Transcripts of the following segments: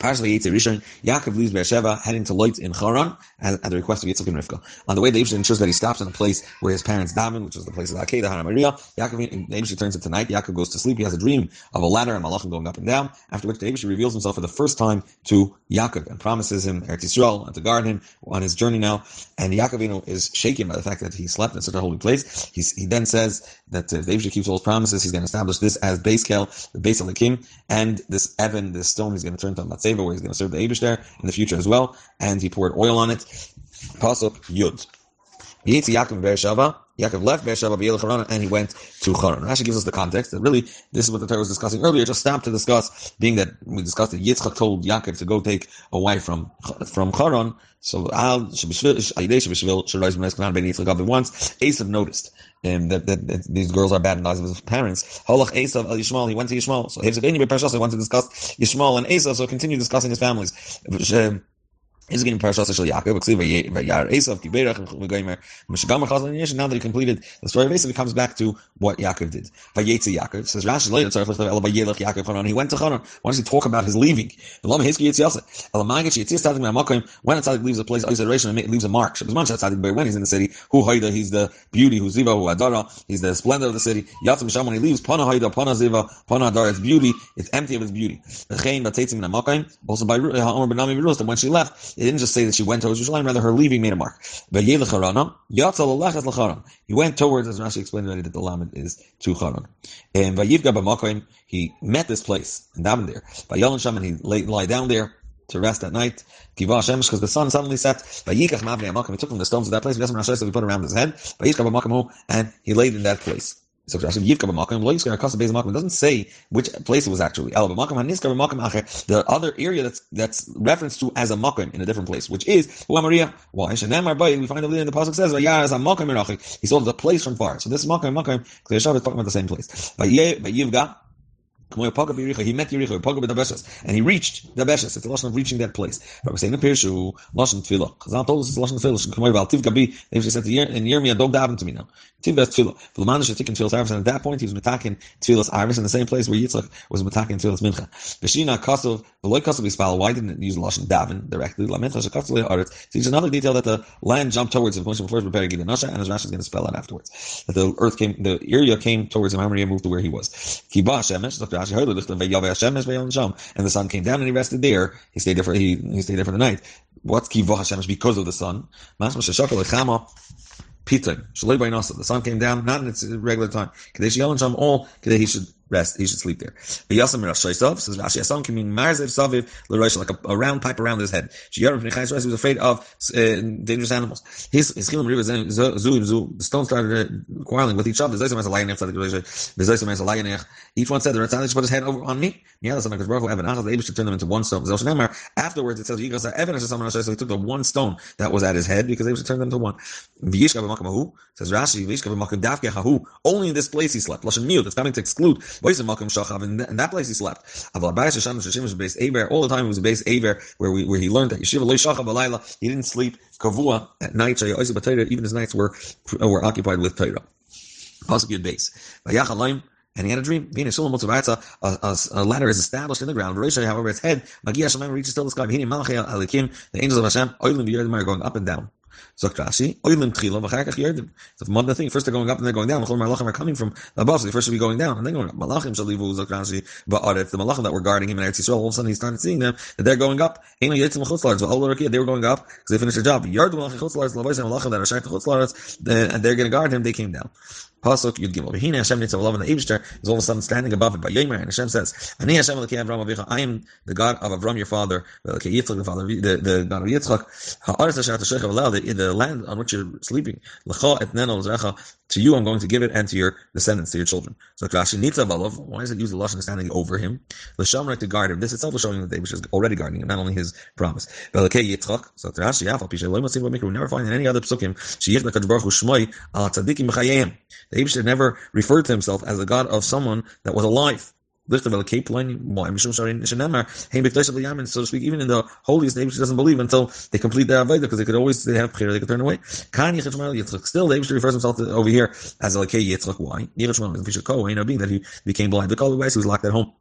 Partially Yitzhak Rishon, Yaakov leaves Beersheba, heading to Loit in Charan, at, at the request of Yitzchak and Rivka. On the way, the Abishah ensures that he stops in a place where his parents daven, which is the place of Akeda, Hara Moriah. Yaakov, the Abishah turns it to night. Yaakov goes to sleep. He has a dream of a ladder and Malachim going up and down. After which the Abishah reveals himself for the first time to Yaakov and promises him Eretz Yisrael and to guard him on his journey now. And Yaakov is shaken by the fact that he slept in such a holy place. He's, he then says that if the Abishah keeps all his promises, he's going to establish this as Beis Kel, the base of the king, and this Evan, this stone, he's going to turn to a Matseva, where he's going to serve the Abish there in the future as well. And he poured oil on it. Pasuk Yud. Yaakov Beersheba. Yaakov left Beersheba B'Yelech and he went to Charan. Rashi gives us the context that really this is what the Torah was discussing earlier. Just stopped to discuss, being that we discussed that Yitzchak told Yaakov to go take a wife from from Charan. So Al once Esav noticed um, that, that, that, these girls are bad in the eyes of his parents. Holach Esav El Yishmael, he went to Yishmael. So Hevzak Parashas, he wanted to discuss Yishmael and Esav, so continue discussing his families. He's getting Parashas Shel Yaakov. Now that he completed the story of Esav, comes back to what Yaakov did. Vayetzi Yaakov says Rashi later. He went to Chanan. Why does he talk about his leaving? When a Tzadik leaves a place, and leaves a mark. When he's in the city. Who Haida? He's the beauty. Who Ziva? Who Adara? He's the splendor of the city. Yatzim when he leaves. Pana Haida. Pana Ziva. Pana Adara. It's beauty. It's empty of its beauty. Also by Ha'omer Benami. That when she left, it didn't just say that she went towards Yerushalayim, rather her leaving made a mark. He went towards, as Rashi explained already, that the Lamed is to Charan. And Vayivga he met this place and davened there. Vayalan Sham, and he lay, down there to rest at night. Because the sun suddenly set. Vayikach Mavnei he took from the stones of that place, and he put around his head. Vayishka B'Makim, and he laid in that place. So it doesn't say which place it was actually. The other area that's that's referenced to as a makom in a different place, which is Moriah. Why? We find the leader in the pasuk says R'Yah is a Makom Mirachik. He saw the place from far. So this makom makom. is talking about the same place. He met Yericho, and he reached Dabeshas. It's the lashon of reaching that place. We're saying the Pirshu lashon tefillah. Chazal told us it's lashon tefillah. Kamoy Val Tiv Gabi. They said in Yirmiyah, don't daven to me now. Tiv Gas tefillah. For the man should take tefillah arvis, and at that point he was metaking tefillah arvis in the same place where Yitzchak was metaking tefillah mincha. Beshina kasov the kasov ispal. Why didn't it use lashon daven directly? La mincha shekasov le'aretz. So it's another detail that the land jumped towards him before he prepared Gideon Nasha, and as Rashi is going to spell out afterwards. That the earth came, the area came towards him. Moriah moved to where he was. Kiba Shemesh. Rashi heard it. And the sun came down and he rested there. He stayed there for he, he stayed there for the night. What's Kiva Hashem? Because of the sun. The sun came down, not in its regular time. Kadesh Yelon Sham all, he should rest. He should sleep there. V'yasam Rashaysav says Rashi Yasam can mean like a, a, round pipe around his head. He was afraid of uh, dangerous animals. His his rivers and the stones started uh, quarreling with each other. Each one said the Ratzalih should put his head over on me. That's should turn them into one. Afterwards, it says Yigas he took the one stone that was at his head because they should turn them to one. Says Rashi. Only in this place he slept. It's coming to exclude in that place he slept. All the time it was a base Aver where we, where he learned that Yeshiva He didn't sleep kavua at night. Even his nights were were occupied with Torah. Possibly a base. And he had a dream. A, a, a ladder is established in the ground. However, its head reaches till the sky. The angels of Hashem are going up and down. Sagt Rashi, Oilim Tchila, Vachakach Yerdim. It's a modern thing. First they're going up and they're going down. The Malachim are coming from above, so they first should be going down and then going up. Malachim Shalivu, Sagt Rashi, if the Malachim that were guarding him in Eretz Yisrael, all of a sudden he started seeing them, that they're going up. They were going up because they finished their job. Yard Malachim that are Shach Chutzlaretz, and they're going to guard him, they came down. Pasuk Yud Gimel. V'hine Hashem Nitzav Olav, and the Eibishter is all of a sudden standing above it by Yomer, and Hashem says, Ani Hashem Elokei Avram Avicha, I am the God of Avram your father, Elokei Yitzchak the father, the, the God of Yitzchak, Ha'aretz Hashem Tashech the, the land on which you're sleeping, L'cha etneno l'zrecha, to you I'm going to give it, and to your descendants, to your children. So Rashi Nitzav Olav, why does it use the Lashon standing over him? L'shamrek to guard him. This itself is showing that Eibishter is already guarding him, not only his promise. But Elokei Yitzchak, so Rashi Yafal Pishay Loim Masim we never find in any other psukim, Sheyich L'kadosh Baruch Shmoi, Al Tzadikim B'chayim. The Eibishter never referred to himself as the God of someone that was alive. So to speak, even in the holiest, the doesn't believe until they complete their avodah because they could always they have prayer, they could turn away. Still, the Eibush refers himself to, over here as a Yitzchak. Why? Being that he became blind. The color he was locked at home.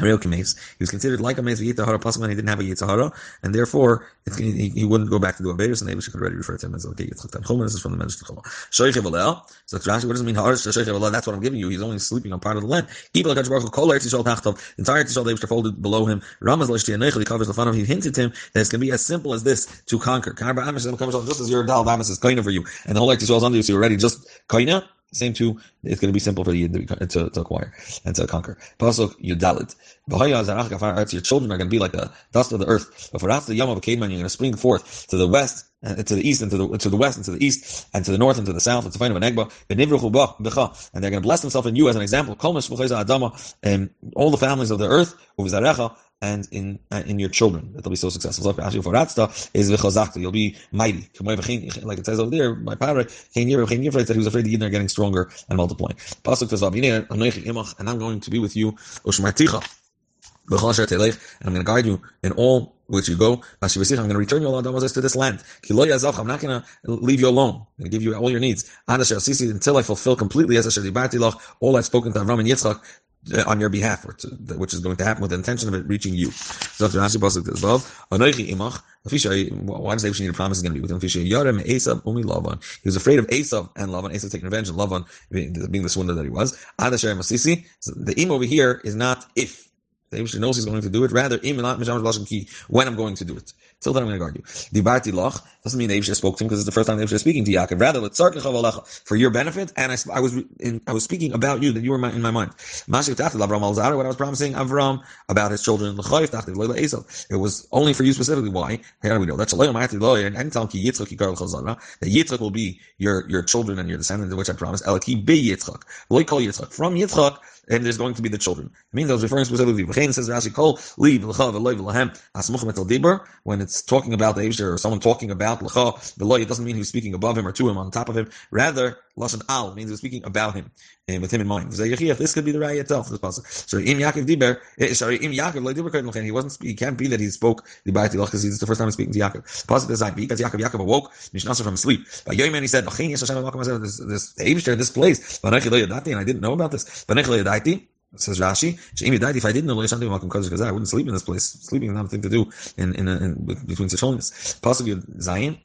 Real kames. He was considered like a mace yitzhara pasman. He didn't have a yitzhara, and therefore he, he, wouldn't go back to do abayus, and maybe she could already refer to him as okay yitzchak chumah. This is from the Medrash Chumah. Shoyich evalel. So Rashi, what does it mean? Harish shoyich evalel. That's what I'm giving you. He's only sleeping on part of the land. Ibal Hakadosh Baruch kol eretz yishol tachtov. Entire Yisrael David folded below him. Ramaz l'shti aneichel. He covers the him. He hinted him that it's going to be as simple as this to conquer. Just as your dal bamas is kaina for you, and the whole eretz Yisrael is under you, so you're already just kaina. Same too, it's going to be simple for you to, to, acquire and to conquer. Pasuk Yudalit. Your children are going to be like the dust of the earth. But for us, the yom of a caveman, you're going to spring forth to the west, and to the east, and to the to the west, and to the east, and to the north, and to the south, and to find an egba. And they're going to bless themselves in you as an example. And all the families of the earth, and in uh, in your children that they'll be so successful. Is you'll be mighty. Like it says over there, my parrot, that he was afraid the Yidden are getting stronger and multiplying. And I'm going to be with you. And I'm going to guide you in all which you go. I'm going to return you all to this land. I'm not going to leave you alone. I'm going to give you all your needs. Until I fulfill completely all I've spoken to Avram and Yitzchak Uh, on your behalf, which is going to happen with the intention of it reaching you. So after Rashi pasuk as well, why does Abraham need a promise is going to be with him? He was afraid of Esav and Lavan. Esav taking revenge and Lavan being the swindler that he was. The im over here is not if. Abishai knows he's going to do it. Rather, when I'm going to do it. Till then, I'm going to guard you. Dibarti loch doesn't mean Abishai spoke to him because it's the first time Abishai is speaking to Yaakov. Rather, for your benefit. And I, I was in, I was speaking about you that you were my, in my mind. What I was promising Avram about his children. It was only for you specifically. Why? How do we know? That's and anytime that Yitzchak will be your your children and your descendants, which I promised. From Yitzchak and there's going to be the children. It means I was referring specifically. Says Rashi Kol when it's talking about the Abishar or someone talking about L'cha, the it doesn't mean he's speaking above him or to him on top of him. Rather, Lashon Al means he's speaking about him and with him in mind. This could be the Raya itself. This possible. So Im Yaakov Diber, eh, sorry, Im Yaakov Diber He wasn't. He can't be that he spoke the Bayati because he's the first time he's speaking to Yaakov. Positive is because Yaakov Yaakov awoke Mishnasa from sleep. By Yoiman he said, "This this Abishar, this place." And I didn't know about this. Says Rashi, "She'im died if I didn't know because I wouldn't sleep in this place. Sleeping is not a thing to do in, in, in between such holiness. Possibly Zion.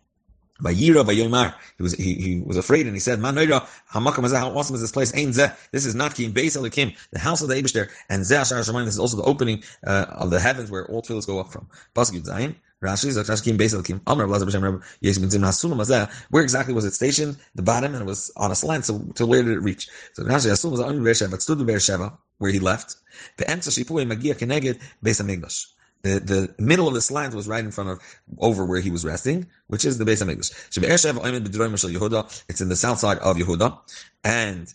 By Yira, by Yomar, he was he, he was afraid and he said, "Man, how awesome is this place? Ain't zeh. This is not Kim Beis Elikim, the house of the Eibushter, and zeh Ashar. This is also the opening uh, of the heavens where all tefillahs go up from." Pasuk Zion. Rashi Zakshash Kim Beis Elikim. Amar Blazer B'Shem Rebbe Yesim B'Zim Hasulam. Where exactly was it stationed? The bottom, and it was on a slant. So to where did it reach? So Rashi Hasulam on Beersheba. It stood in Beersheba where he left. The Emsa Shipui Magia Keneged Beis Hamikdash. The, the middle of the slant was right in front of over where he was resting, which is the Beis Hamikdash. It's in the south side of Yehuda, and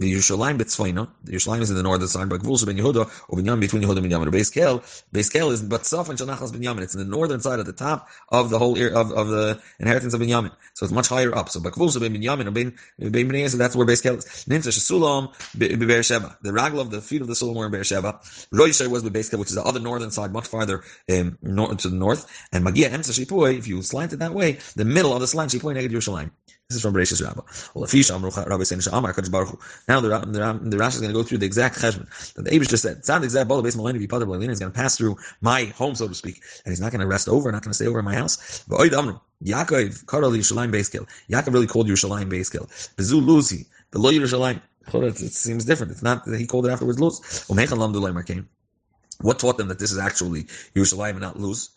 the Yerushalayim Betzfoina, the Yerushalayim is in the northern side, but Gvul Ben Yehuda, or Binyamin between Yehuda and Binyamin. Kel, Beis Kel is Batzaf and Shanachas Binyamin. It's in the northern side at the top of the whole of, of the inheritance of Binyamin. So it's much higher up. So Bakvul Ben Binyamin or Ben Ben so that's where Beis Kel is. Nimsa Shasulam Be'er Sheba. The ragel of the feet of the Sulam were in Be'er Sheba. Roishay was the Beis Kel, which is the other northern side, much farther um, north, to the north. And Magia Emsa Shipui, if you slant it that way, the middle of the slant Shipui negative Yerushalayim. This is from Bereshis Rabbah. Well, Rabbi saying Shamar Kadosh Baruch Now the the, the Rashi is going to go through the exact cheshbon that the Abish just said. The exact ball based Malani Pater Blalina is going to pass through my home, so to speak, and he's not going to rest over, not going to stay over in my house. But Oid Amru Yaakov Karol Yerushalayim Beis Kel. Yaakov really called Yerushalayim Beis Kel. Bezu Luzi the Lo Yerushalayim. It seems different. It's not that he called it afterwards Luz. What taught them that this is actually Yerushalayim and not Luz?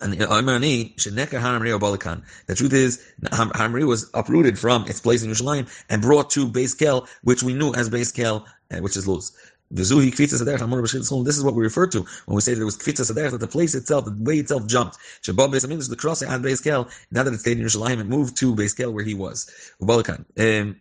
And the truth is, Hamri was uprooted from its place in Yerushalayim and brought to Beis Kel, which we knew as Beis Kel, uh, which is Luz. This is what we refer to when we say it was kvitza saderech, that the place itself, the way itself jumped. The cross had Beis Kel. Now that it stayed in Yerushalayim, it moved to Beis Kel where he was. Um,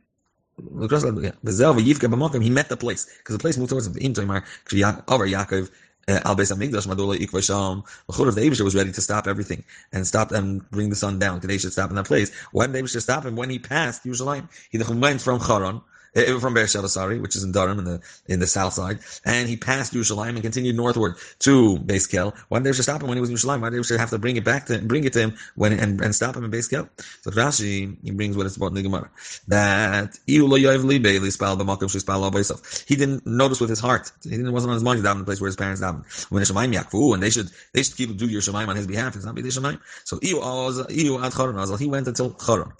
he met the place because the place moved towards him. Yaakov uh, Uh, Al Beis Madula Ikvasham. The of the was ready to stop everything and stop and bring the sun down. They should stop in that place. When they should stop him when he passed Yerushalayim, he went from Charon uh, from Beersheba, sorry, which is in Durham in the in the south side, and he passed Yerushalayim and continued northward to Beis Kel. Why did they stop him when he was in Yerushalayim? Why did they have to bring it back to bring it to him when and, and stop him in Beis Kel? So Rashi he brings what it's about in the Gemara that he didn't notice with his heart. He didn't wasn't on his mind to in the place where his parents daven. When Shemaim yakfu, and they should they should keep do your Shemaim on his behalf. It's not be Shemaim. So he went until Choron.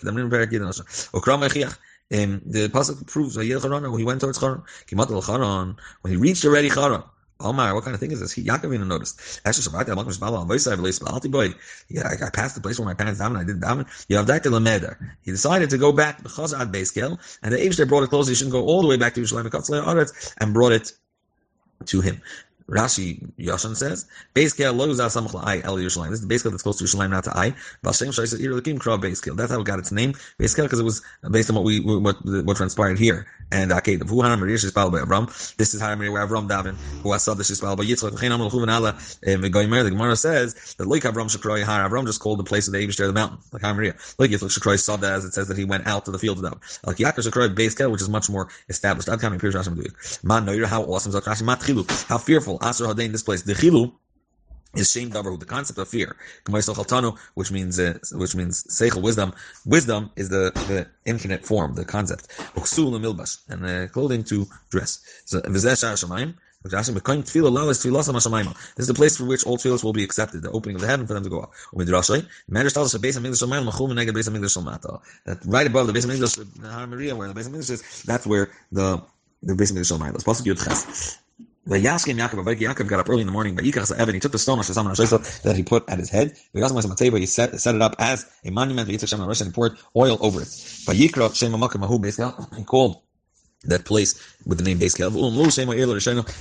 Um, the pasuk proves when he went towards Charon. When he reached already Charon. Omar, what kind of thing is this? He Yaakov even noticed. Actually, I'm going boy. Yeah, I passed the place where my parents daven. I didn't daven. You have that lemeder. He decided to go back to Chazad Beis Kel, and the Eibush brought it close. He shouldn't go all the way back to Yerushalayim and brought it to him. Rashi Yoshan says, Beis Kel lo yuzah samach la'ai el Yerushalayim. This is the Beis Kel that's close to Yerushalayim, not to I. Vashem said, Ir Lakim Krav Beis Kel. That's how it got its name, base because it was based on what we what what transpired here. And uh, okay, the Vuhan Moriah Shishpal by Avram. This is how Moriah where Avram Davin, who said the Shishpal by Yitzchak. The Gemara says that like Avram Shekroy Har. Avram just called the place of the Abish the mountain, like Moriah. Like Yitzchak Shekroy saw that as it says that he went out to the field of Dav. Like Yaakov Shekroy base scale, which is much more established. Ad Kami Pirush Rashi Man Noir, how awesome Zakrashi Matchilu, how fearful Asur Hadain this place. The chilu is shame davar the concept of fear. Which means uh, which means seichel wisdom. Wisdom is the, the infinite form, the concept. And uh, clothing to dress. So This is the place for which all tefillos will be accepted, the opening of the heaven for them to go up. That right above the base of English, where the base of English is, that's where the the base of English is. The Yaskim Yaakov, Yaakov got up early in the morning, but Yikach Evan, he took the stone that he put at his head. He set, set it up as a monument, and he poured oil over it. But Yikra Shem Mahu he called that place with the name Beis Kel.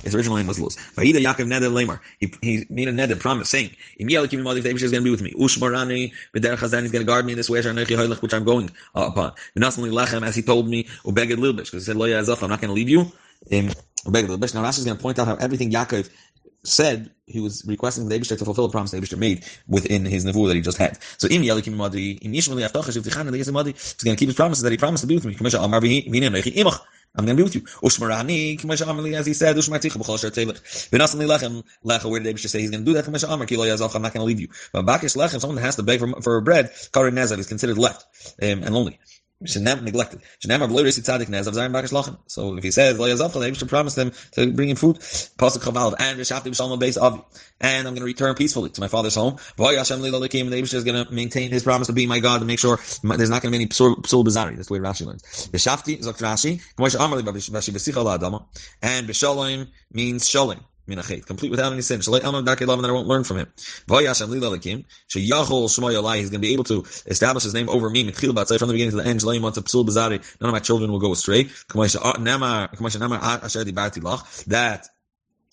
His original name was Luz. Vayida Yaakov Neder Lemar. He he made a neder promise saying, "Im Yelikim Imadi, the is going to be with me. Ushmarani B'derech Chazan, he's going to guard me in this way. Which I'm going upon. V'nasmli Lechem, as he told me, Ubeged Lilbish, because he said, Lo Yazach, I'm not going to leave you. Um, now Rashi is going to point out how everything Yaakov said he was requesting the Abishter to fulfill the promise the Abishter made within his nevuah that he just had. So im yalikim madi im yishmali aftachash ivtichan and he's going to keep his promises that he promised to be with me. Kamisha amar imach. I'm going to be with you. Ushmarani, Kamisha Amali, as he said, Ushmarticha b'chol asher telech. V'nasam lechem, lecha, where did Abishter say he's going to do that? Kamisha Amar, kilo yazach, I'm not going to leave you. But bakish lechem, someone that has to beg for, for bread, karin nezad, is considered left um, and lonely neglected. So if he says, they should promise them to bring him food. And rishafti b'shalom base of and I'm going to return peacefully to my father's home. And the is going to maintain his promise to be my God and make sure there's not going to be any psul bizarre. That's the way Rashi learns. And Bishalim means Shalim complete without any sin. That I won't learn from him. Vayasham Lila Lakim, Sheyachol Shmoy he's going to be able to establish his name over me, from the beginning to the end, none of my children will go astray. That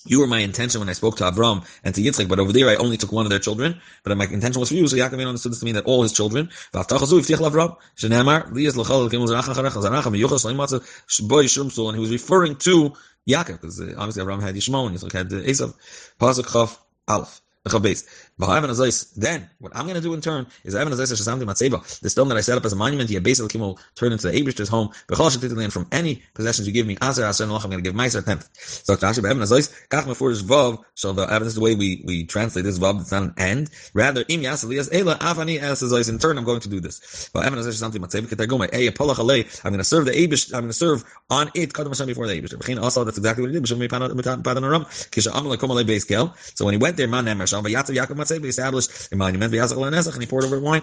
you were my intention when I spoke to Avram and to Yitzchak, but over there I only took one of their children. But my intention was for you, so Yaakov understood this to mean that all his children. And he was referring to Yaakov, because uh, obviously Abraham had Yishmael and Yitzchak had Esav. Pasuk Chav Aleph. Then, what I'm going to do in turn is the stone that I set up as a monument, Yabes will turn into the Abish's home, and from any possessions you give me, I'm going to give Meiser tenth. So, evidence is the way we, we translate this Vav, it's not an end. Rather, Im Yasalias Ela Avani Asazais, in turn, I'm going to do this. I'm going to serve the Abish, I'm going to serve on it, Kadam Hashem before the Abish. Also, that's exactly what he did. So when he went there, Man Hashem, Vayatzav Yaakov Matzeh, he established a monument, and he poured over wine.